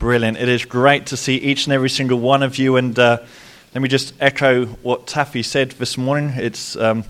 Brilliant. It is great to see each and every single one of you. And uh, let me just echo what Taffy said this morning. It's, um,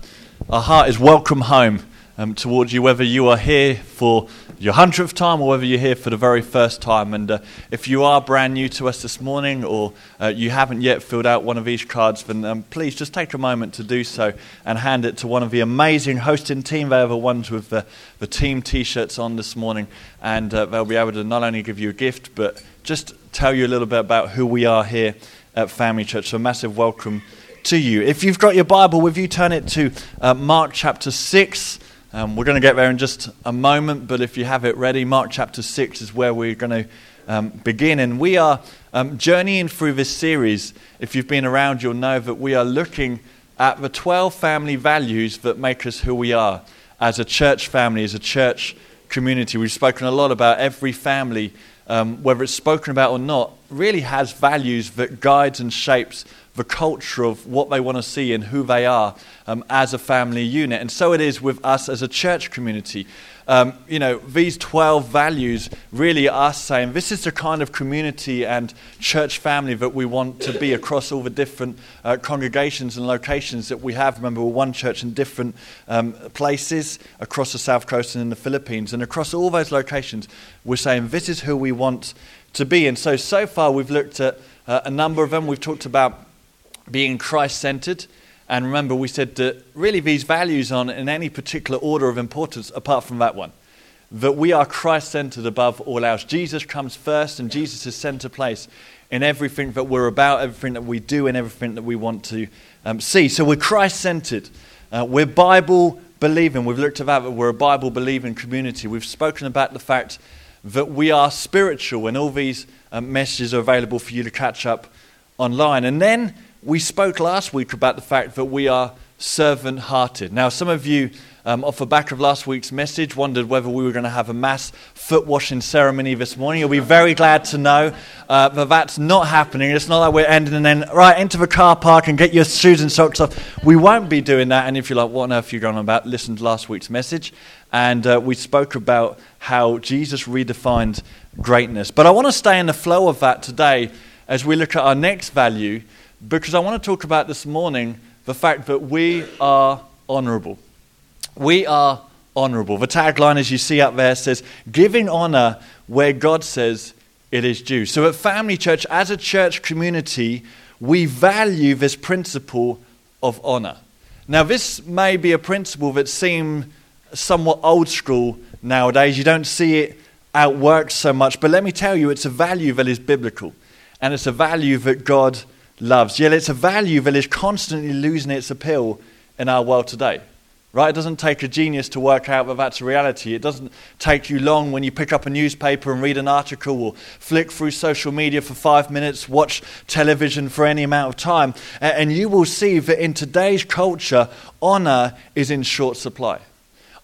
our heart is welcome home um, towards you, whether you are here for your hundredth time or whether you're here for the very first time. And uh, if you are brand new to us this morning or uh, you haven't yet filled out one of these cards, then um, please just take a moment to do so and hand it to one of the amazing hosting team. They are the ones with the, the team t shirts on this morning, and uh, they'll be able to not only give you a gift, but just tell you a little bit about who we are here at Family Church. So, a massive welcome to you. If you've got your Bible with you, turn it to uh, Mark chapter 6. Um, we're going to get there in just a moment, but if you have it ready, Mark chapter 6 is where we're going to um, begin. And we are um, journeying through this series. If you've been around, you'll know that we are looking at the 12 family values that make us who we are as a church family, as a church community. We've spoken a lot about every family um, whether it's spoken about or not, really has values that guides and shapes the culture of what they want to see and who they are um, as a family unit. And so it is with us as a church community. Um, you know, these 12 values really are saying this is the kind of community and church family that we want to be across all the different uh, congregations and locations that we have. Remember, we're one church in different um, places across the South Coast and in the Philippines. And across all those locations, we're saying this is who we want to be. And so, so far, we've looked at uh, a number of them. We've talked about being Christ centered. And remember, we said that really these values aren't in any particular order of importance apart from that one. That we are Christ centered above all else. Jesus comes first, and Jesus is center place in everything that we're about, everything that we do, and everything that we want to um, see. So we're Christ centered. Uh, we're Bible believing. We've looked at that, we're a Bible believing community. We've spoken about the fact that we are spiritual, and all these um, messages are available for you to catch up online. And then we spoke last week about the fact that we are servant hearted. Now, some of you, um, off the back of last week's message, wondered whether we were going to have a mass foot washing ceremony this morning. You'll be very glad to know uh, that that's not happening. It's not like we're ending and then, right, into the car park and get your shoes and socks off. We won't be doing that. And if you're like, what on earth are you going on about? Listen to last week's message. And uh, we spoke about how Jesus redefined greatness. But I want to stay in the flow of that today as we look at our next value because I want to talk about this morning the fact that we are honorable. We are honorable. The tagline, as you see up there, says, giving honor where God says it is due. So at Family Church, as a church community, we value this principle of honor. Now, this may be a principle that seems somewhat old school nowadays. You don't see it outworked so much, but let me tell you, it's a value that is biblical, and it's a value that God loves. Yet it's a value that is constantly losing its appeal in our world today. Right? It doesn't take a genius to work out that that's a reality. It doesn't take you long when you pick up a newspaper and read an article or flick through social media for five minutes, watch television for any amount of time, and you will see that in today's culture, honor is in short supply.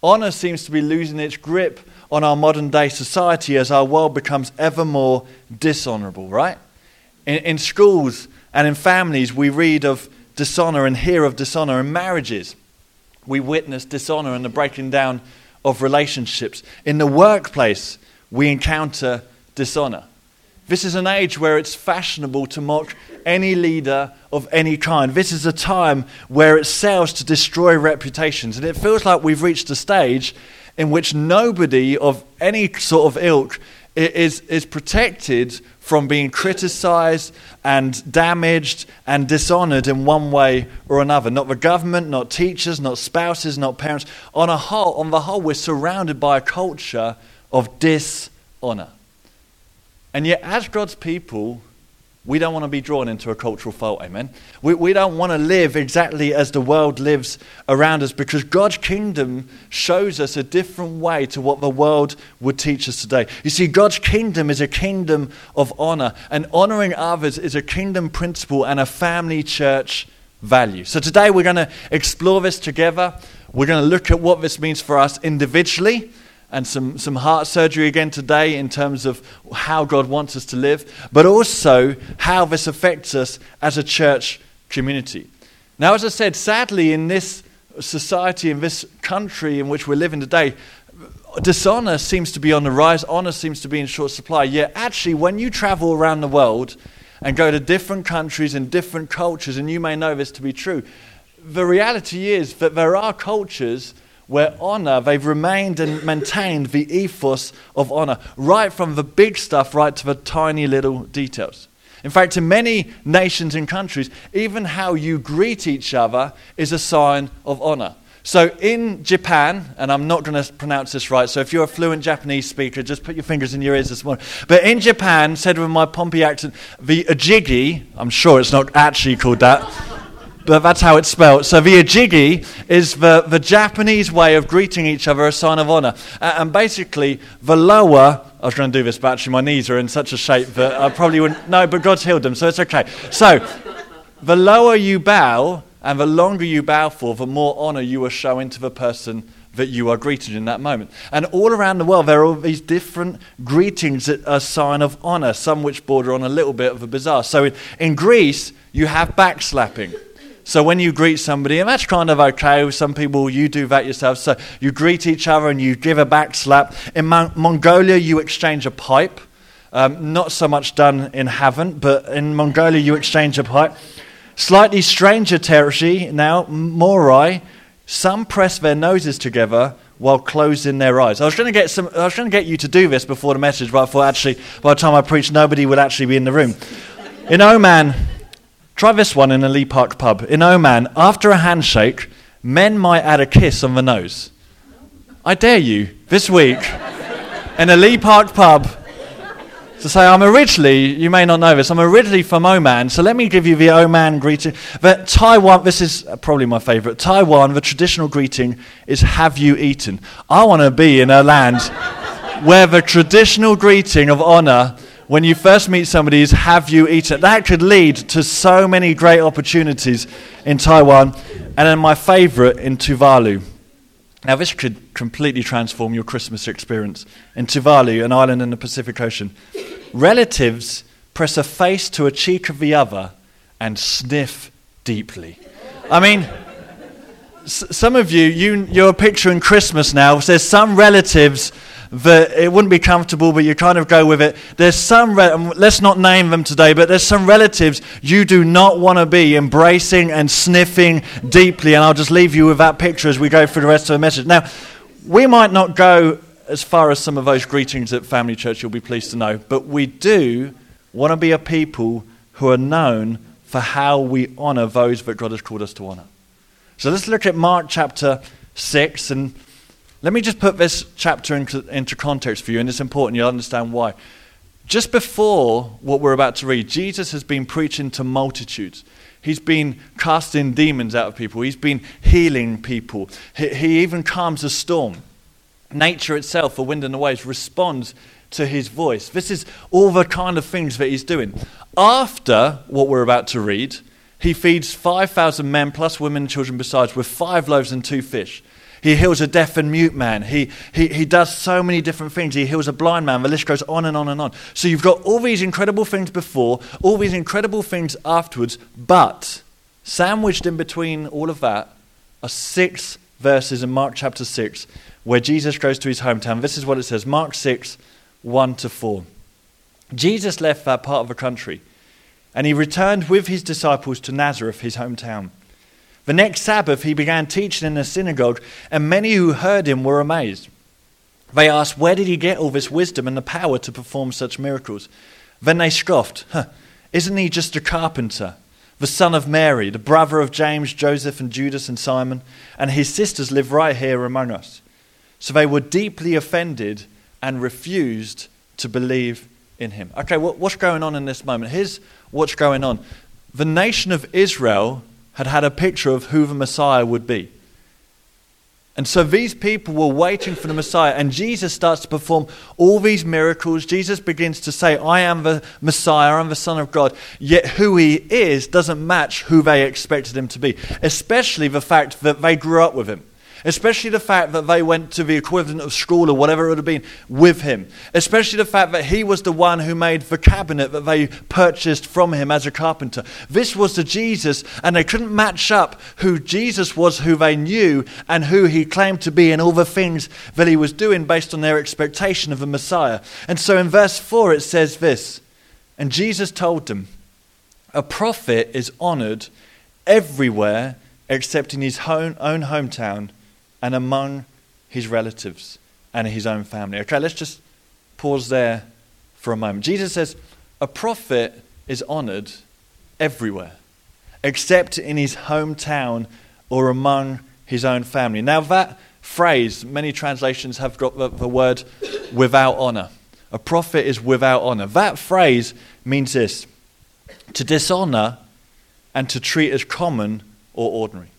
Honor seems to be losing its grip on our modern day society as our world becomes ever more dishonorable, right? In, in schools, and in families, we read of dishonor and hear of dishonor. In marriages, we witness dishonor and the breaking down of relationships. In the workplace, we encounter dishonor. This is an age where it's fashionable to mock any leader of any kind. This is a time where it sells to destroy reputations. And it feels like we've reached a stage in which nobody of any sort of ilk is, is protected from being criticized and damaged and dishonored in one way or another. Not the government, not teachers, not spouses, not parents. On, a whole, on the whole, we're surrounded by a culture of dishonor. And yet, as God's people, we don't want to be drawn into a cultural fault, amen? We, we don't want to live exactly as the world lives around us because God's kingdom shows us a different way to what the world would teach us today. You see, God's kingdom is a kingdom of honor, and honoring others is a kingdom principle and a family church value. So today we're going to explore this together. We're going to look at what this means for us individually and some, some heart surgery again today in terms of how God wants us to live, but also how this affects us as a church community. Now, as I said, sadly, in this society, in this country in which we're living today, dishonor seems to be on the rise, honor seems to be in short supply. Yet, actually, when you travel around the world and go to different countries and different cultures, and you may know this to be true, the reality is that there are cultures where honor, they've remained and maintained the ethos of honor, right from the big stuff right to the tiny little details. In fact, in many nations and countries, even how you greet each other is a sign of honor. So in Japan, and I'm not going to pronounce this right, so if you're a fluent Japanese speaker, just put your fingers in your ears this morning. But in Japan, said with my Pompey accent, the ajigi, I'm sure it's not actually called that, but that's how it's spelled. So the ajigi is the, the Japanese way of greeting each other, a sign of honor. Uh, and basically, the lower, I was going to do this, but actually my knees are in such a shape that I probably wouldn't, no, but God's healed them, so it's okay. So, the lower you bow, and the longer you bow for, the more honor you are showing to the person that you are greeting in that moment. And all around the world, there are all these different greetings that are a sign of honor, some which border on a little bit of a bizarre. So in, in Greece, you have backslapping. So when you greet somebody, and that's kind of okay. With some people, you do that yourself. So you greet each other and you give a back slap. In Mon- Mongolia, you exchange a pipe. Um, not so much done in Havant, but in Mongolia, you exchange a pipe. Slightly stranger territory now, Maori, some press their noses together while closing their eyes. I was going to get some. I was to get you to do this before the message, but I thought actually, by the time I preach, nobody would actually be in the room. In Oman, try this one in a Leigh Park pub. In Oman, after a handshake, men might add a kiss on the nose. I dare you this week in a Leigh Park pub to say, I'm originally, you may not know this, I'm originally from Oman, so let me give you the Oman greeting. But Taiwan, this is probably my favorite. Taiwan, the traditional greeting is, Have you eaten? I want to be in a land where the traditional greeting of honor when you first meet somebody is, Have you eaten? That could lead to so many great opportunities in Taiwan. And then my favorite in Tuvalu. Now, this could completely transform your Christmas experience. In Tuvalu, an island in the Pacific Ocean, relatives press a face to a cheek of the other and sniff deeply. I mean, s- some of you, you, you're picturing Christmas now. There's some relatives that it wouldn't be comfortable, but you kind of go with it. There's some, re- um, let's not name them today, but there's some relatives you do not want to be embracing and sniffing deeply. And I'll just leave you with that picture as we go through the rest of the message. Now, we might not go as far as some of those greetings at Family Church, you'll be pleased to know, but we do want to be a people who are known for how we honor those that God has called us to honor. So let's look at Mark chapter 6 and let me just put this chapter into, into context for you, and it's important you'll understand why. Just before what we're about to read, Jesus has been preaching to multitudes. He's been casting demons out of people. He's been healing people. He, he even calms a storm. Nature itself, the wind and the waves, responds to his voice. This is all the kind of things that he's doing. After what we're about to read, he feeds 5,000 men plus women and children besides with five loaves and two fish. He heals a deaf and mute man. He, he, he does so many different things. He heals a blind man. The list goes on and on and on. So you've got all these incredible things before, all these incredible things afterwards, but sandwiched in between all of that are six verses in Mark chapter 6 where Jesus goes to his hometown. This is what it says Mark 6, 1 to 4. Jesus left that part of the country and he returned with his disciples to Nazareth, his hometown. The next Sabbath, he began teaching in the synagogue, and many who heard him were amazed. They asked, Where did he get all this wisdom and the power to perform such miracles? Then they scoffed, huh, Isn't he just a carpenter, the son of Mary, the brother of James, Joseph, and Judas and Simon? And his sisters live right here among us. So they were deeply offended and refused to believe in him. Okay, what's going on in this moment? Here's what's going on. The nation of Israel had had a picture of who the Messiah would be. And so these people were waiting for the Messiah, and Jesus starts to perform all these miracles. Jesus begins to say, I am the Messiah, I'm the Son of God. Yet who he is doesn't match who they expected him to be, especially the fact that they grew up with him. Especially the fact that they went to the equivalent of school or whatever it would have been with him. Especially the fact that he was the one who made the cabinet that they purchased from him as a carpenter. This was the Jesus, and they couldn't match up who Jesus was, who they knew, and who he claimed to be, and all the things that he was doing based on their expectation of the Messiah. And so in verse 4 it says this And Jesus told them, A prophet is honored everywhere except in his own, own hometown and among his relatives and his own family. Okay, let's just pause there for a moment. Jesus says, A prophet is honored everywhere, except in his hometown or among his own family. Now, that phrase, many translations have got the, the word without honor. A prophet is without honor. That phrase means this to dishonor and to treat as common or ordinary.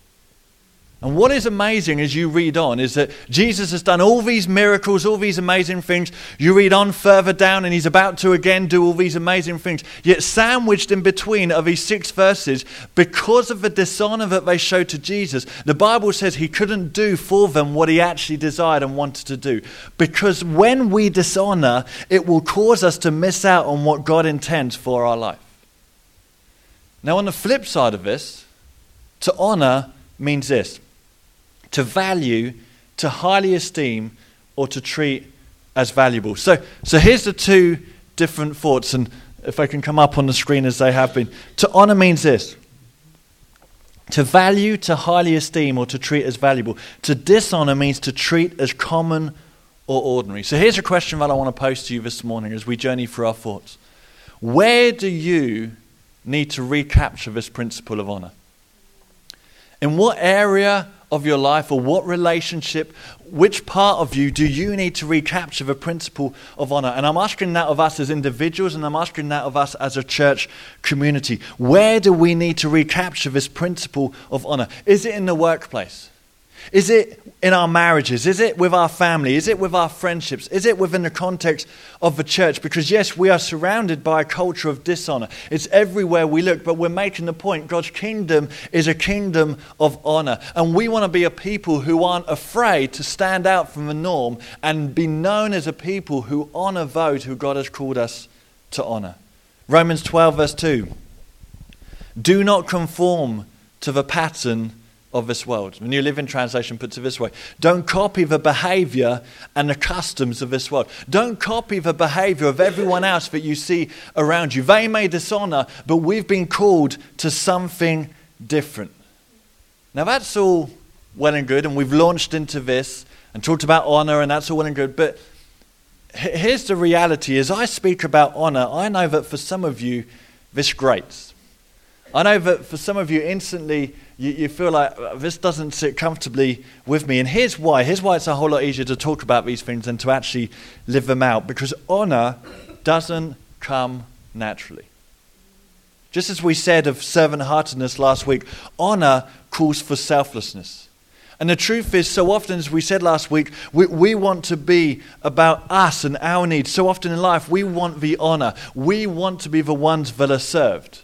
And what is amazing as you read on is that Jesus has done all these miracles, all these amazing things. You read on further down, and he's about to again do all these amazing things. Yet, sandwiched in between are these six verses, because of the dishonor that they showed to Jesus, the Bible says he couldn't do for them what he actually desired and wanted to do. Because when we dishonor, it will cause us to miss out on what God intends for our life. Now, on the flip side of this, to honor means this to value, to highly esteem, or to treat as valuable. So, so here's the two different thoughts, and if I can come up on the screen as they have been. To honor means this to value, to highly esteem, or to treat as valuable. To dishonor means to treat as common or ordinary. So here's a question that I want to pose to you this morning as we journey through our thoughts. Where do you need to recapture this principle of honor? In what area of your life or what relationship, which part of you do you need to recapture the principle of honor? And I'm asking that of us as individuals and I'm asking that of us as a church community. Where do we need to recapture this principle of honor? Is it in the workplace? Is it in our marriages? Is it with our family? Is it with our friendships? Is it within the context of the church? Because, yes, we are surrounded by a culture of dishonor. It's everywhere we look, but we're making the point God's kingdom is a kingdom of honor. And we want to be a people who aren't afraid to stand out from the norm and be known as a people who honor those who God has called us to honor. Romans 12, verse 2. Do not conform to the pattern of this world. The New Living Translation puts it this way Don't copy the behavior and the customs of this world. Don't copy the behavior of everyone else that you see around you. They may dishonor, but we've been called to something different. Now, that's all well and good, and we've launched into this and talked about honor, and that's all well and good. But here's the reality as I speak about honor, I know that for some of you, this grates. I know that for some of you, instantly, you, you feel like uh, this doesn't sit comfortably with me. And here's why. Here's why it's a whole lot easier to talk about these things than to actually live them out. Because honor doesn't come naturally. Just as we said of servant heartedness last week, honor calls for selflessness. And the truth is, so often, as we said last week, we, we want to be about us and our needs. So often in life, we want the honor. We want to be the ones that are served.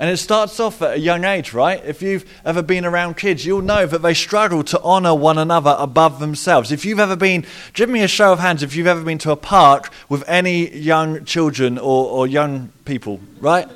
And it starts off at a young age, right? If you've ever been around kids, you'll know that they struggle to honor one another above themselves. If you've ever been, give me a show of hands if you've ever been to a park with any young children or, or young people, right?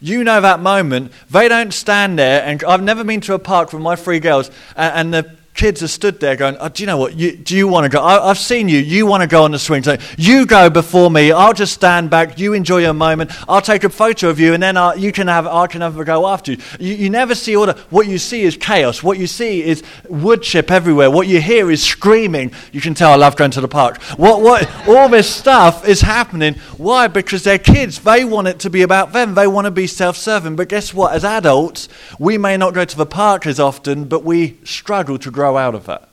You know that moment. They don't stand there, and I've never been to a park with my three girls, and, and the kids are stood there going, oh, Do you know what? You, do you want to go? I, have seen you. You want to go on the swing. So you go before me. I'll just stand back. You enjoy your moment. I'll take a photo of you, and then I, you can have, I can have a go after you. you. You never see order. What you see is chaos. What you see is wood chip everywhere. What you hear is screaming. You can tell I love going to the park. What, what, all this stuff is happening. Why? Because they're kids. They want it to be about them. They want to be self serving. But guess what? As adults, we may not go to the park as often, but we struggle to grow grow out of that.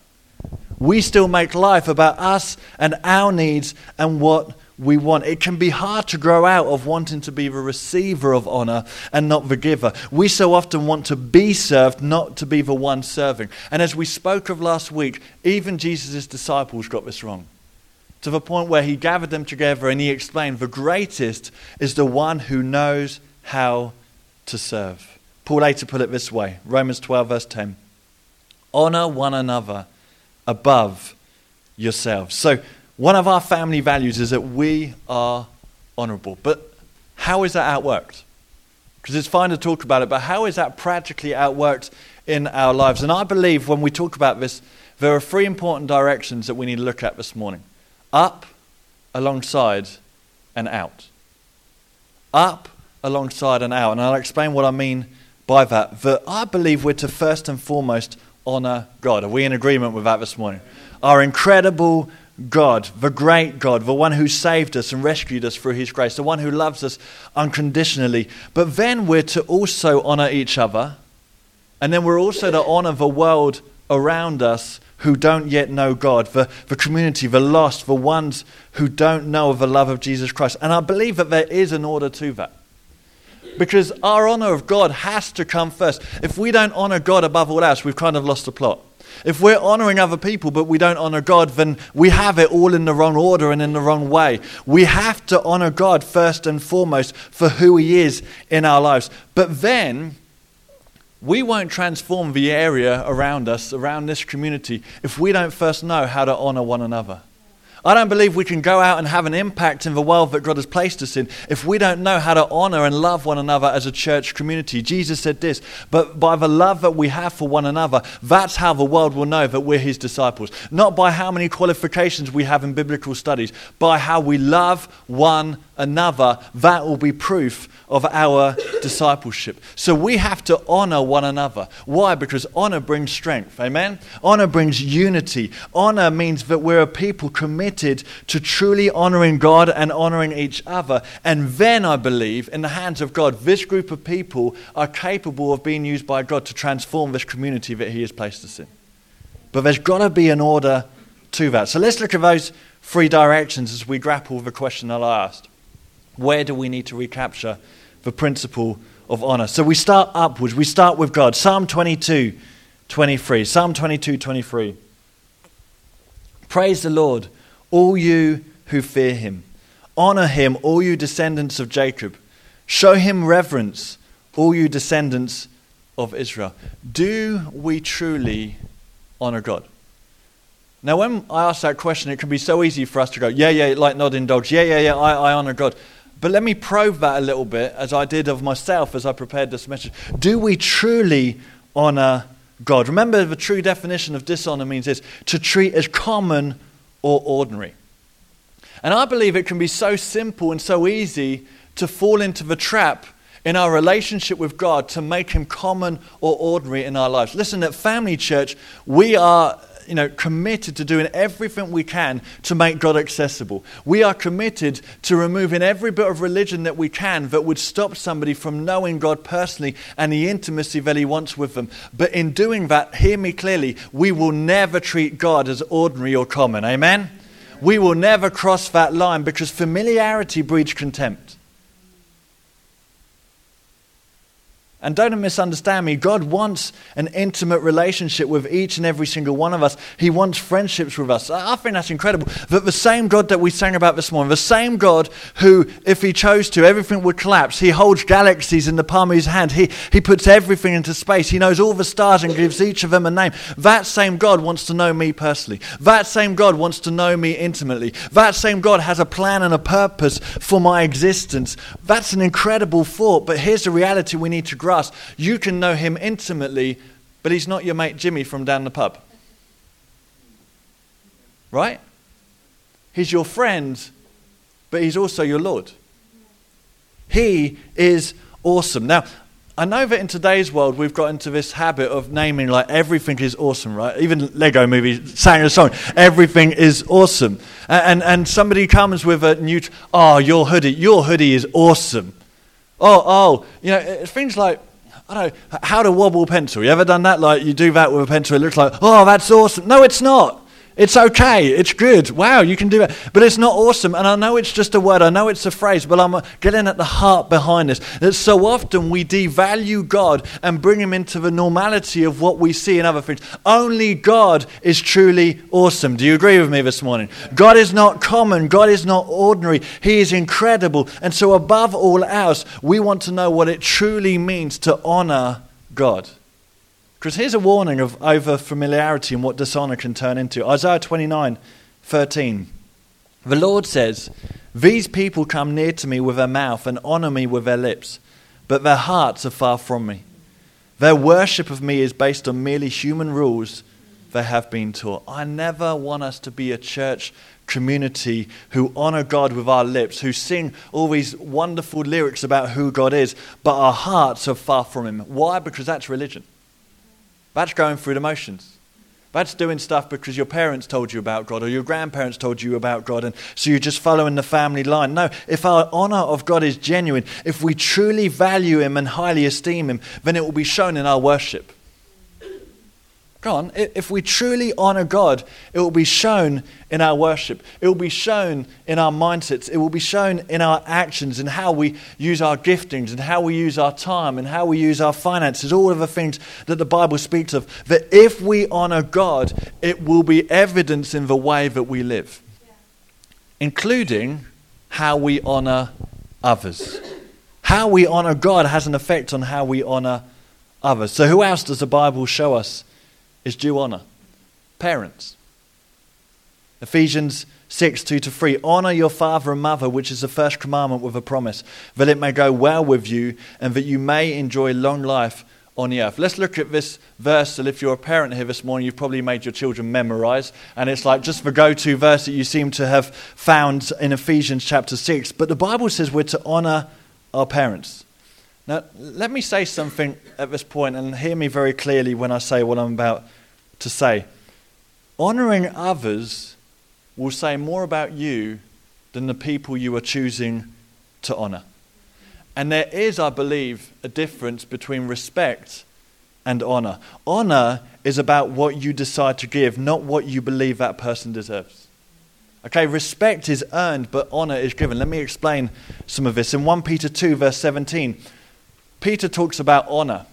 We still make life about us and our needs and what we want. It can be hard to grow out of wanting to be the receiver of honor and not the giver. We so often want to be served, not to be the one serving. And as we spoke of last week, even Jesus' disciples got this wrong. To the point where he gathered them together and he explained the greatest is the one who knows how to serve. Paul later put it this way Romans 12, verse 10. Honor one another above yourselves. So, one of our family values is that we are honorable. But how is that outworked? Because it's fine to talk about it, but how is that practically outworked in our lives? And I believe when we talk about this, there are three important directions that we need to look at this morning up, alongside, and out. Up, alongside, and out. And I'll explain what I mean by that. That I believe we're to first and foremost honor God. Are we in agreement with that this morning? Our incredible God, the great God, the one who saved us and rescued us through his grace, the one who loves us unconditionally. But then we're to also honor each other. And then we're also to honor the world around us who don't yet know God, the, the community, the lost, the ones who don't know of the love of Jesus Christ. And I believe that there is an order to that. Because our honor of God has to come first. If we don't honor God above all else, we've kind of lost the plot. If we're honoring other people but we don't honor God, then we have it all in the wrong order and in the wrong way. We have to honor God first and foremost for who He is in our lives. But then we won't transform the area around us, around this community, if we don't first know how to honor one another. I don't believe we can go out and have an impact in the world that God has placed us in if we don't know how to honor and love one another as a church community. Jesus said this, but by the love that we have for one another, that's how the world will know that we're his disciples. Not by how many qualifications we have in biblical studies, by how we love one another, that will be proof of our discipleship. So we have to honor one another. Why? Because honor brings strength. Amen? Honor brings unity. Honor means that we're a people committed to truly honoring God and honoring each other. And then I believe, in the hands of God, this group of people are capable of being used by God to transform this community that He has placed us in. But there's got to be an order to that. So let's look at those three directions as we grapple with the question that I asked. Where do we need to recapture the principle of honor? So we start upwards. We start with God. Psalm 22, 23. Psalm 22, 23. Praise the Lord, all you who fear him. Honor him, all you descendants of Jacob. Show him reverence, all you descendants of Israel. Do we truly honor God? Now, when I ask that question, it can be so easy for us to go, yeah, yeah, like nodding dogs. Yeah, yeah, yeah, I, I honor God. But let me probe that a little bit, as I did of myself as I prepared this message. Do we truly honor God? Remember, the true definition of dishonor means is to treat as common or ordinary. And I believe it can be so simple and so easy to fall into the trap in our relationship with God to make Him common or ordinary in our lives. Listen, at Family Church, we are you know, committed to doing everything we can to make God accessible. We are committed to removing every bit of religion that we can that would stop somebody from knowing God personally and the intimacy that He wants with them. But in doing that, hear me clearly, we will never treat God as ordinary or common. Amen? We will never cross that line because familiarity breeds contempt. And don't misunderstand me. God wants an intimate relationship with each and every single one of us. He wants friendships with us. I think that's incredible. That the same God that we sang about this morning, the same God who, if He chose to, everything would collapse. He holds galaxies in the palm of His hand. He, he puts everything into space. He knows all the stars and gives each of them a name. That same God wants to know me personally. That same God wants to know me intimately. That same God has a plan and a purpose for my existence. That's an incredible thought. But here's the reality we need to grow us. You can know him intimately, but he's not your mate Jimmy from down the pub. Right? He's your friend, but he's also your Lord. He is awesome. Now, I know that in today's world we've got into this habit of naming like everything is awesome, right? Even Lego movies sang a song, everything is awesome. And, and, and somebody comes with a new, oh, your hoodie, your hoodie is awesome. Oh, oh, you know, things like, I don't know, how to wobble pencil. You ever done that? Like you do that with a pencil, it looks like, oh, that's awesome. No, it's not. It's okay. It's good. Wow, you can do it. But it's not awesome. And I know it's just a word. I know it's a phrase, but I'm uh, getting at the heart behind this. That so often we devalue God and bring him into the normality of what we see in other things. Only God is truly awesome. Do you agree with me this morning? God is not common. God is not ordinary. He is incredible. And so above all else, we want to know what it truly means to honor God. Because here's a warning of over familiarity and what dishonor can turn into. Isaiah 29 13. The Lord says, These people come near to me with their mouth and honor me with their lips, but their hearts are far from me. Their worship of me is based on merely human rules they have been taught. I never want us to be a church community who honor God with our lips, who sing all these wonderful lyrics about who God is, but our hearts are far from Him. Why? Because that's religion. That's going through the motions. That's doing stuff because your parents told you about God or your grandparents told you about God, and so you're just following the family line. No, if our honor of God is genuine, if we truly value Him and highly esteem Him, then it will be shown in our worship. Go on. If we truly honor God, it will be shown in our worship. It will be shown in our mindsets. It will be shown in our actions and how we use our giftings and how we use our time and how we use our finances. All of the things that the Bible speaks of. That if we honor God, it will be evidence in the way that we live, including how we honor others. How we honor God has an effect on how we honor others. So, who else does the Bible show us? Is due honor. Parents. Ephesians 6 2 to 3. Honor your father and mother, which is the first commandment with a promise, that it may go well with you and that you may enjoy long life on the earth. Let's look at this verse. And if you're a parent here this morning, you've probably made your children memorize. And it's like just the go to verse that you seem to have found in Ephesians chapter 6. But the Bible says we're to honor our parents. Now, let me say something at this point and hear me very clearly when I say what I'm about to say. Honoring others will say more about you than the people you are choosing to honor. And there is, I believe, a difference between respect and honor. Honor is about what you decide to give, not what you believe that person deserves. Okay, respect is earned, but honor is given. Let me explain some of this. In 1 Peter 2, verse 17, Peter talks about honor,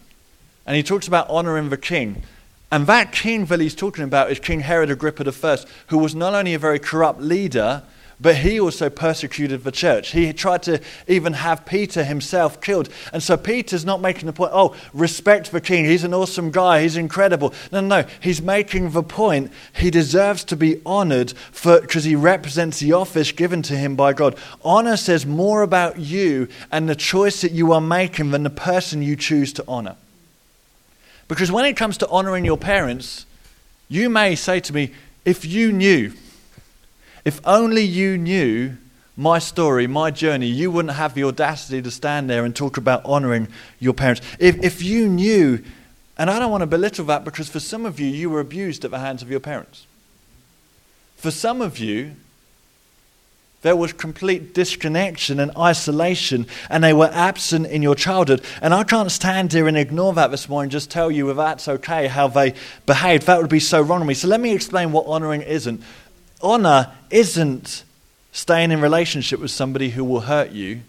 and he talks about honoring the king. And that king that he's talking about is King Herod Agrippa I, who was not only a very corrupt leader, but he also persecuted the church. He tried to even have Peter himself killed. And so Peter's not making the point, oh, respect the king. He's an awesome guy. He's incredible. No, no, no. He's making the point he deserves to be honored because he represents the office given to him by God. Honor says more about you and the choice that you are making than the person you choose to honor. Because when it comes to honoring your parents, you may say to me, if you knew, if only you knew my story, my journey, you wouldn't have the audacity to stand there and talk about honoring your parents. If, if you knew, and I don't want to belittle that because for some of you, you were abused at the hands of your parents. For some of you, there was complete disconnection and isolation, and they were absent in your childhood. And I can't stand here and ignore that this morning, just tell you if that's okay how they behaved. That would be so wrong to me. So let me explain what honoring isn't honor isn't staying in relationship with somebody who will hurt you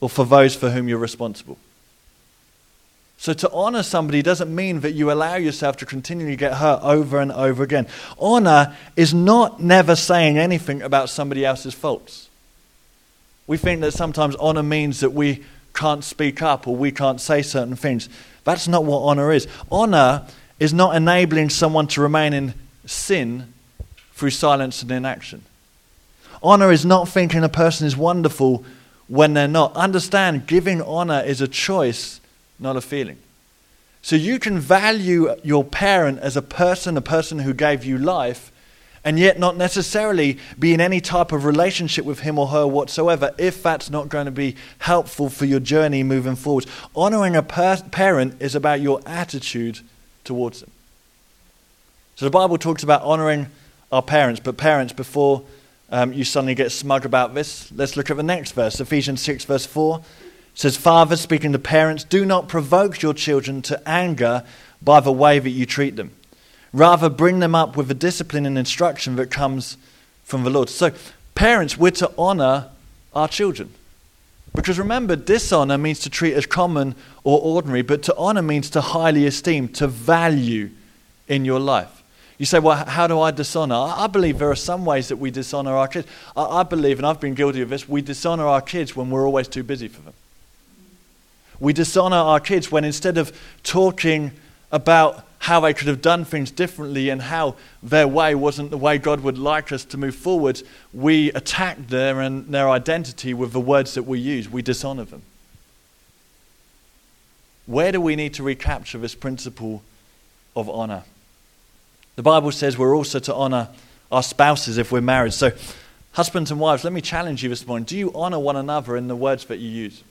or for those for whom you're responsible. So to honor somebody doesn't mean that you allow yourself to continually get hurt over and over again. Honor is not never saying anything about somebody else's faults. We think that sometimes honor means that we can't speak up or we can't say certain things. That's not what honor is. Honor is not enabling someone to remain in sin through silence and inaction. Honor is not thinking a person is wonderful when they're not. Understand, giving honor is a choice, not a feeling. So you can value your parent as a person, a person who gave you life, and yet not necessarily be in any type of relationship with him or her whatsoever if that's not going to be helpful for your journey moving forward. Honoring a per- parent is about your attitude towards them. So the Bible talks about honoring our parents. But, parents, before um, you suddenly get smug about this, let's look at the next verse. Ephesians 6, verse 4 says, Fathers, speaking to parents, do not provoke your children to anger by the way that you treat them. Rather, bring them up with the discipline and instruction that comes from the Lord. So, parents, we're to honor our children. Because remember, dishonor means to treat as common or ordinary, but to honor means to highly esteem, to value in your life. You say, well, how do I dishonor? I believe there are some ways that we dishonor our kids. I believe, and I've been guilty of this, we dishonor our kids when we're always too busy for them. We dishonor our kids when instead of talking about how they could have done things differently and how their way wasn't the way God would like us to move forward, we attack their, and their identity with the words that we use. We dishonor them. Where do we need to recapture this principle of honor? The Bible says we're also to honor our spouses if we're married. So, husbands and wives, let me challenge you this morning. Do you honor one another in the words that you use?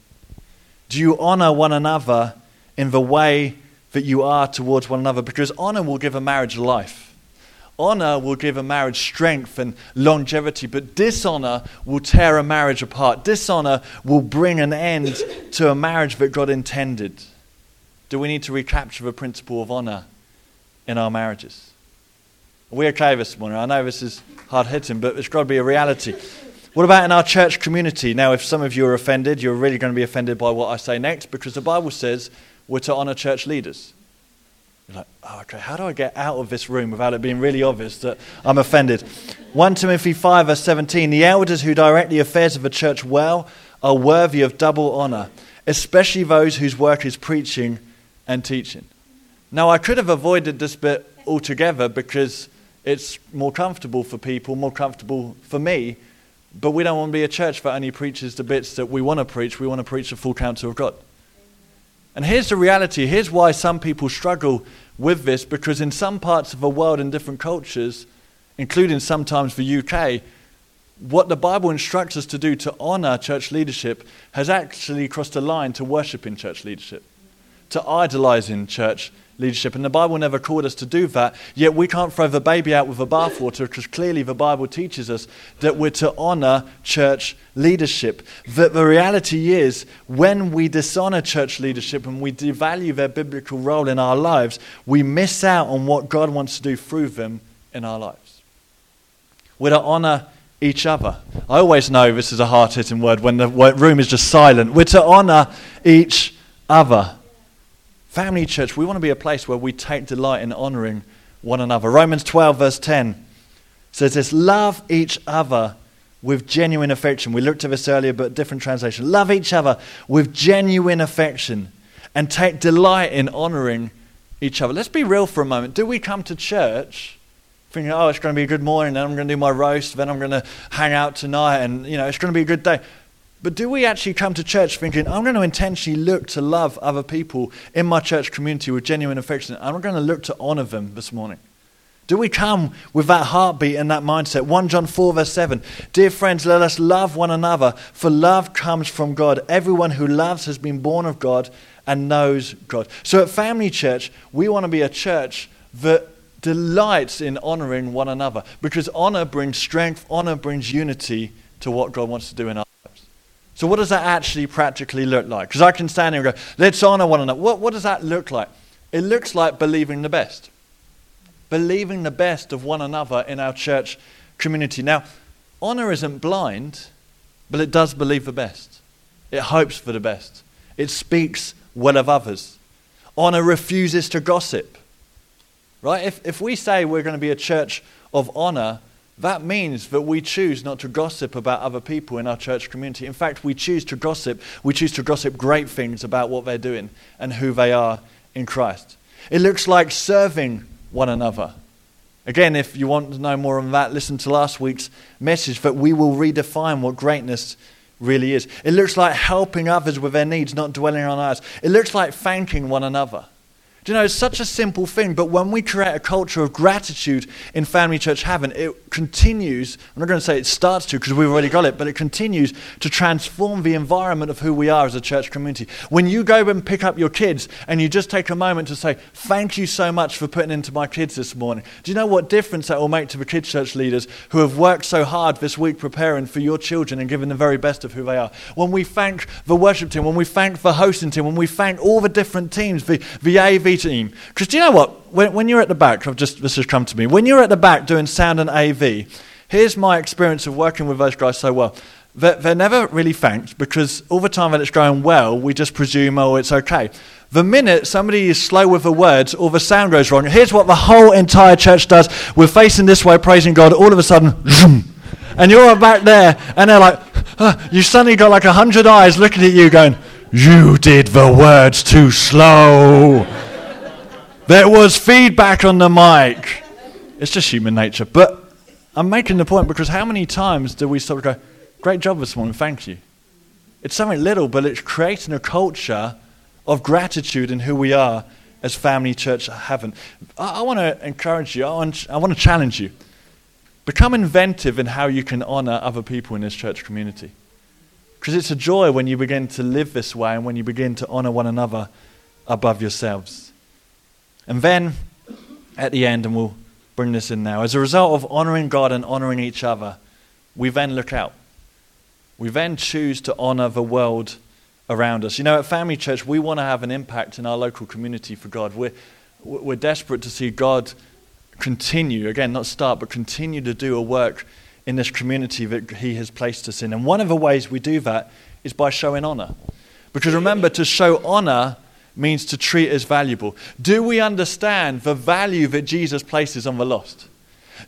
Do you honor one another in the way that you are towards one another because honor will give a marriage life. Honor will give a marriage strength and longevity, but dishonor will tear a marriage apart. Dishonor will bring an end to a marriage that God intended. Do we need to recapture the principle of honor in our marriages? Are we okay this morning? I know this is hard hitting, but it's got to be a reality. What about in our church community? Now, if some of you are offended, you're really going to be offended by what I say next because the Bible says we're to honor church leaders. You're like, oh, okay, how do I get out of this room without it being really obvious that I'm offended? 1 Timothy 5, verse 17 The elders who direct the affairs of the church well are worthy of double honor, especially those whose work is preaching and teaching. Now, I could have avoided this bit altogether because it's more comfortable for people, more comfortable for me, but we don't want to be a church that only preaches the bits that we want to preach. We want to preach the full counsel of God. And here's the reality here's why some people struggle with this because in some parts of the world, in different cultures, including sometimes the UK, what the Bible instructs us to do to honor church leadership has actually crossed a line to worshiping church leadership, to idolizing church leadership. And the Bible never called us to do that, yet we can't throw the baby out with the bathwater because clearly the Bible teaches us that we're to honor church leadership. That the reality is, when we dishonor church leadership and we devalue their biblical role in our lives, we miss out on what God wants to do through them in our lives. We're to honor each other. I always know this is a hard hitting word when the room is just silent. We're to honor each other. Family church, we want to be a place where we take delight in honoring one another. Romans 12, verse 10 says this Love each other with genuine affection. We looked at this earlier, but different translation. Love each other with genuine affection and take delight in honoring each other. Let's be real for a moment. Do we come to church thinking, oh, it's going to be a good morning, then I'm going to do my roast, then I'm going to hang out tonight, and, you know, it's going to be a good day? But do we actually come to church thinking, I'm going to intentionally look to love other people in my church community with genuine affection? I'm going to look to honor them this morning. Do we come with that heartbeat and that mindset? 1 John 4, verse 7. Dear friends, let us love one another, for love comes from God. Everyone who loves has been born of God and knows God. So at Family Church, we want to be a church that delights in honoring one another because honor brings strength, honor brings unity to what God wants to do in our so, what does that actually practically look like? Because I can stand here and go, let's honor one another. What, what does that look like? It looks like believing the best. Believing the best of one another in our church community. Now, honor isn't blind, but it does believe the best. It hopes for the best. It speaks well of others. Honor refuses to gossip. Right? If, if we say we're going to be a church of honor, that means that we choose not to gossip about other people in our church community. In fact, we choose to gossip. We choose to gossip great things about what they're doing and who they are in Christ. It looks like serving one another. Again, if you want to know more on that, listen to last week's message that we will redefine what greatness really is. It looks like helping others with their needs, not dwelling on ours. It looks like thanking one another. Do you know, it's such a simple thing, but when we create a culture of gratitude in Family Church Havant, it continues, I'm not going to say it starts to because we've already got it, but it continues to transform the environment of who we are as a church community. When you go and pick up your kids and you just take a moment to say, Thank you so much for putting into my kids this morning, do you know what difference that will make to the kids' church leaders who have worked so hard this week preparing for your children and giving the very best of who they are? When we thank the worship team, when we thank the hosting team, when we thank all the different teams, the, the AV team. Because do you know what? When, when you're at the back, I've just, this has come to me. When you're at the back doing sound and AV, here's my experience of working with those guys so well. They're, they're never really thanked because all the time that it's going well, we just presume, oh, it's okay. The minute somebody is slow with the words or the sound goes wrong, here's what the whole entire church does. We're facing this way, praising God. All of a sudden, and you're back there, and they're like, you suddenly got like a hundred eyes looking at you, going, "You did the words too slow." There was feedback on the mic. It's just human nature. But I'm making the point because how many times do we sort of go, Great job this morning, thank you? It's something little, but it's creating a culture of gratitude in who we are as family church Havant. I, I want to encourage you, I want, I want to challenge you. Become inventive in how you can honor other people in this church community. Because it's a joy when you begin to live this way and when you begin to honor one another above yourselves. And then, at the end, and we'll bring this in now, as a result of honoring God and honoring each other, we then look out. We then choose to honor the world around us. You know, at Family Church, we want to have an impact in our local community for God. We're, we're desperate to see God continue, again, not start, but continue to do a work in this community that He has placed us in. And one of the ways we do that is by showing honor. Because remember, to show honor means to treat as valuable. Do we understand the value that Jesus places on the lost?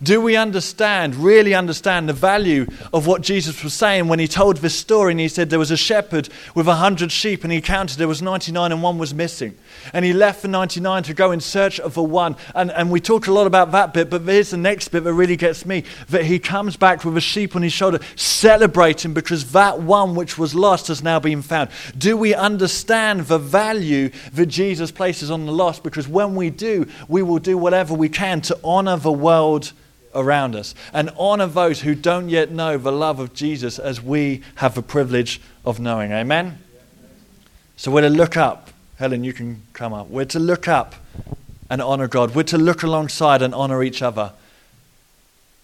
Do we understand, really understand the value of what Jesus was saying when he told this story and he said there was a shepherd with a hundred sheep and he counted there was 99 and one was missing. And he left the 99 to go in search of the one. And, and we talk a lot about that bit, but here's the next bit that really gets me that he comes back with a sheep on his shoulder, celebrating because that one which was lost has now been found. Do we understand the value that Jesus places on the lost? Because when we do, we will do whatever we can to honor the world around us and honor those who don't yet know the love of Jesus as we have the privilege of knowing. Amen? So we're to look up. Helen, you can come up. We're to look up and honor God. We're to look alongside and honor each other.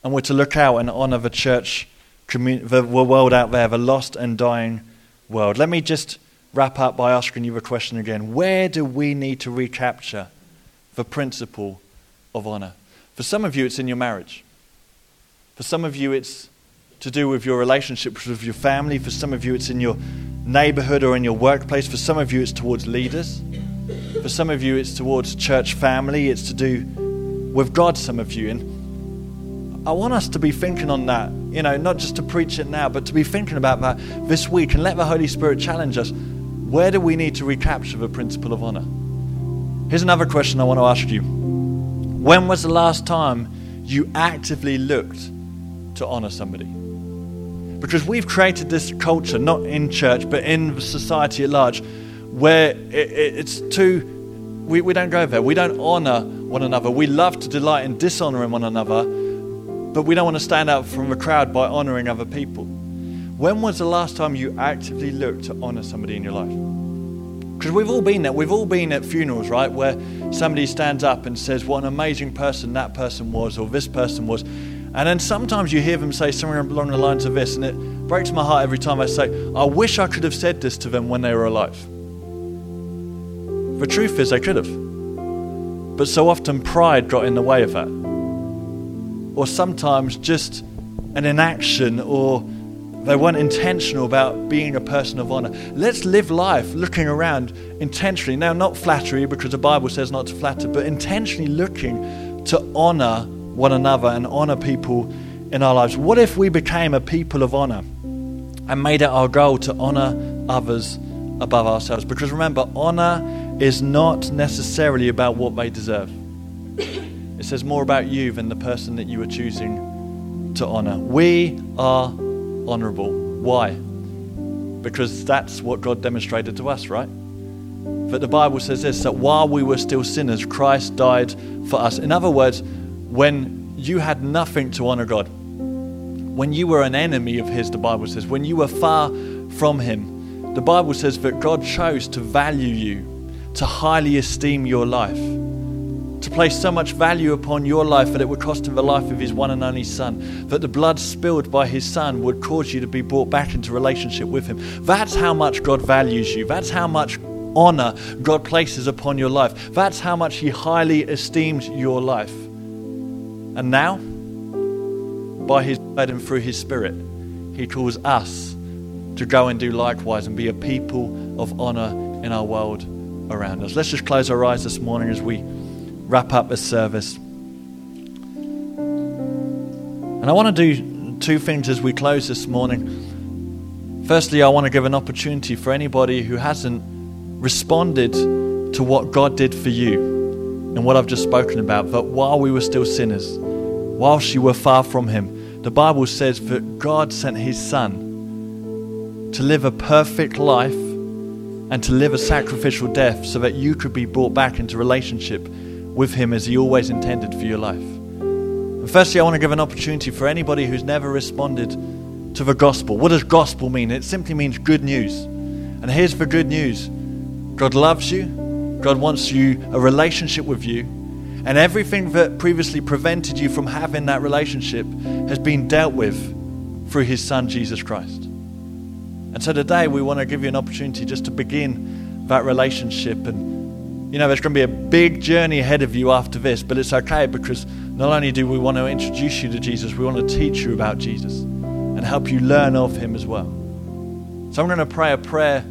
And we're to look out and honor the church, the world out there, the lost and dying world. Let me just wrap up by asking you a question again. Where do we need to recapture the principle of honor? For some of you, it's in your marriage. For some of you, it's to do with your relationships with your family. For some of you, it's in your neighborhood or in your workplace. For some of you, it's towards leaders. For some of you, it's towards church family. It's to do with God, some of you. And I want us to be thinking on that, you know, not just to preach it now, but to be thinking about that this week and let the Holy Spirit challenge us. Where do we need to recapture the principle of honor? Here's another question I want to ask you when was the last time you actively looked to honor somebody? Because we've created this culture, not in church, but in society at large, where it, it, it's too, we, we don't go there. We don't honor one another. We love to delight in dishonoring one another, but we don't want to stand out from the crowd by honoring other people. When was the last time you actively looked to honor somebody in your life? Because we've all been there. We've all been at funerals, right, where somebody stands up and says what an amazing person that person was or this person was. And then sometimes you hear them say something along the lines of this, and it breaks my heart every time I say, I wish I could have said this to them when they were alive. The truth is, they could have. But so often pride got in the way of that. Or sometimes just an inaction or they weren't intentional about being a person of honor. Let's live life looking around intentionally. Now, not flattery, because the Bible says not to flatter, but intentionally looking to honor one another and honor people in our lives. What if we became a people of honor and made it our goal to honor others above ourselves? Because remember, honor is not necessarily about what they deserve, it says more about you than the person that you are choosing to honor. We are honorable. Why? Because that's what God demonstrated to us, right? But the Bible says this that while we were still sinners, Christ died for us. In other words, when you had nothing to honor God, when you were an enemy of His, the Bible says, when you were far from Him, the Bible says that God chose to value you, to highly esteem your life to place so much value upon your life that it would cost him the life of his one and only son, that the blood spilled by his son would cause you to be brought back into relationship with him. That's how much God values you. That's how much honor God places upon your life. That's how much he highly esteems your life. And now, by his blood and through his spirit, he calls us to go and do likewise and be a people of honor in our world around us. Let's just close our eyes this morning as we wrap up this service. And I want to do two things as we close this morning. Firstly, I want to give an opportunity for anybody who hasn't responded to what God did for you. and what I've just spoken about, that while we were still sinners, whilst you were far from Him, the Bible says that God sent His Son to live a perfect life and to live a sacrificial death so that you could be brought back into relationship with Him as He always intended for your life. And firstly, I want to give an opportunity for anybody who's never responded to the gospel. What does gospel mean? It simply means good news. And here's the good news God loves you, God wants you a relationship with you, and everything that previously prevented you from having that relationship has been dealt with through His Son, Jesus Christ. And so today we want to give you an opportunity just to begin that relationship. And, you know, there's going to be a big journey ahead of you after this, but it's okay because not only do we want to introduce you to Jesus, we want to teach you about Jesus and help you learn of Him as well. So I'm going to pray a prayer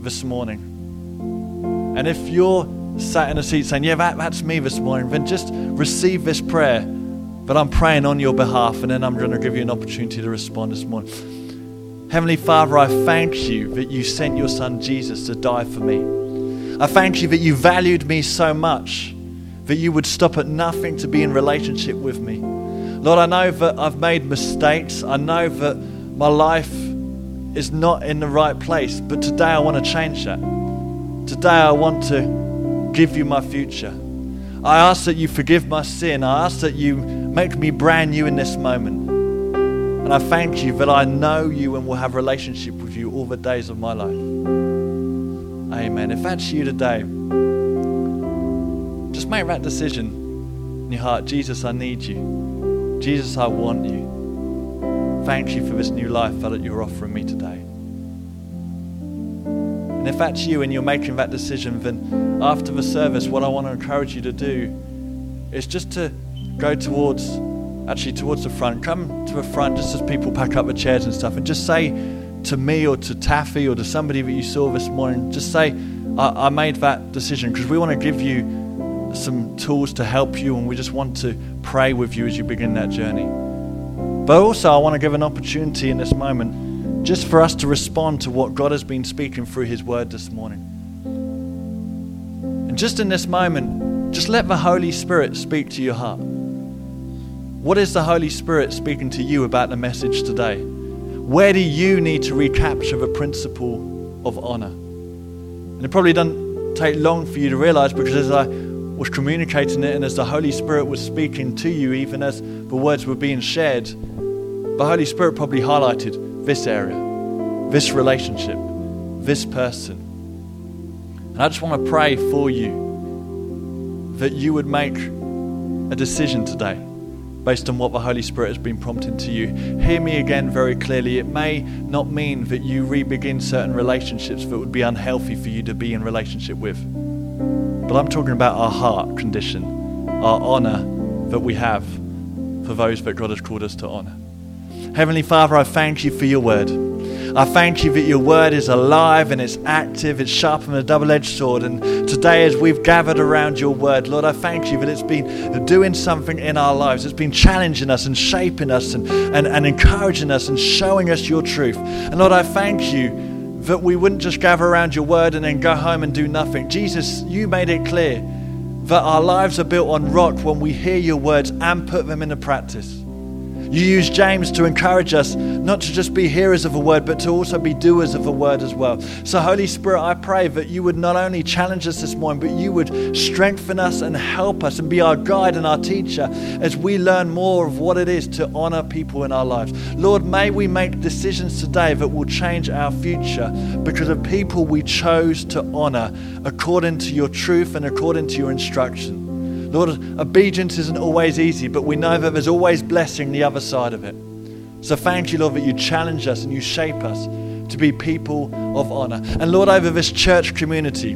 this morning. And if you're sat in a seat saying, Yeah, that, that's me this morning, then just receive this prayer. But I'm praying on your behalf, and then I'm going to give you an opportunity to respond this morning. Heavenly Father, I thank you that you sent your Son Jesus to die for me. I thank you that you valued me so much that you would stop at nothing to be in relationship with me. Lord, I know that I've made mistakes. I know that my life is not in the right place, but today I want to change that. Today I want to give you my future. I ask that you forgive my sin. I ask that you make me brand new in this moment. And I thank you that I know you and will have relationship with you all the days of my life. Amen. If that's you today, just make that decision in your heart. Jesus, I need you. Jesus, I want you. Thank you for this new life that you're offering me today. And if that's you and you're making that decision, then after the service, what I want to encourage you to do is just to go towards, actually towards the front. Come to the front just as people pack up the chairs and stuff, and just say to me or to Taffy or to somebody that you saw this morning, just say, I, I made that decision because we want to give you some tools to help you, and we just want to pray with you as you begin that journey. But also, I want to give an opportunity in this moment just for us to respond to what God has been speaking through His Word this morning. And just in this moment, just let the Holy Spirit speak to your heart. What is the Holy Spirit speaking to you about the message today? Where do you need to recapture the principle of honor? And it probably doesn't take long for you to realize because as I was communicating it and as the Holy Spirit was speaking to you, even as the words were being shared, the Holy Spirit probably highlighted this area, this relationship, this person. And I just want to pray for you that you would make a decision today based on what the Holy Spirit has been prompting to you. Hear me again very clearly. It may not mean that you re begin certain relationships that would be unhealthy for you to be in relationship with. But I'm talking about our heart condition, our honor that we have for those that God has called us to honor. Heavenly Father, I thank you for your word. I thank you that your word is alive and it's active, it's sharper than a double edged sword. And today, as we've gathered around your word, Lord, I thank you that it's been doing something in our lives. It's been challenging us and shaping us and, and, and encouraging us and showing us your truth. And Lord, I thank you that we wouldn't just gather around your word and then go home and do nothing. Jesus, you made it clear that our lives are built on rock when we hear your words and put them into practice. You use James to encourage us not to just be hearers of a word, but to also be doers of a word as well. So, Holy Spirit, I pray that you would not only challenge us this morning, but you would strengthen us and help us and be our guide and our teacher as we learn more of what it is to honor people in our lives. Lord, may we make decisions today that will change our future because of people we chose to honor according to your truth and according to your instruction. Lord, obedience isn't always easy, but we know that there's always blessing the other side of it. So thank you, Lord, that you challenge us and you shape us to be people of honor. And Lord, over this church community,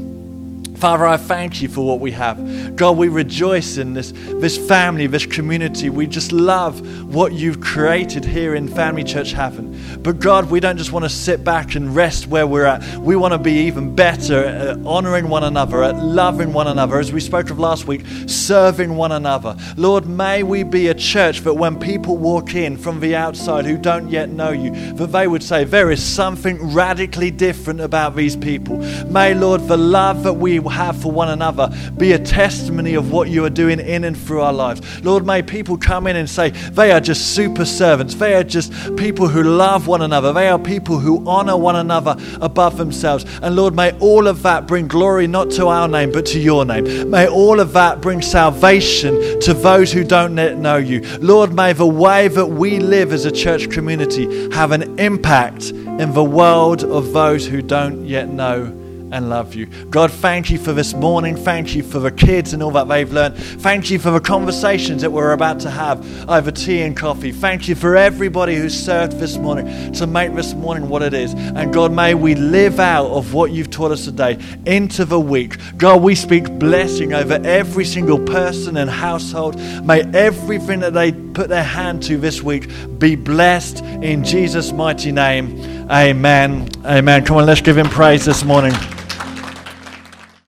Father, I thank you for what we have. God, we rejoice in this, this family, this community. We just love what you've created here in Family Church Havant. But God, we don't just want to sit back and rest where we're at. We want to be even better at honoring one another, at loving one another, as we spoke of last week, serving one another. Lord, may we be a church that when people walk in from the outside who don't yet know you, that they would say, There is something radically different about these people. May, Lord, the love that we have for one another be a testimony of what you are doing in and through our lives. Lord, may people come in and say they are just super servants. They are just people who love one another. They are people who honor one another above themselves. And Lord, may all of that bring glory not to our name, but to your name. May all of that bring salvation to those who don't yet know you. Lord, may the way that we live as a church community have an impact in the world of those who don't yet know and love you. God, thank you for this morning. Thank you for the kids and all that they've learned. Thank you for the conversations that we're about to have over tea and coffee. Thank you for everybody who served this morning to make this morning what it is. And God, may we live out of what you've taught us today into the week. God, we speak blessing over every single person and household. May everything that they put their hand to this week be blessed in Jesus' mighty name. Amen. Amen. Come on, let's give him praise this morning.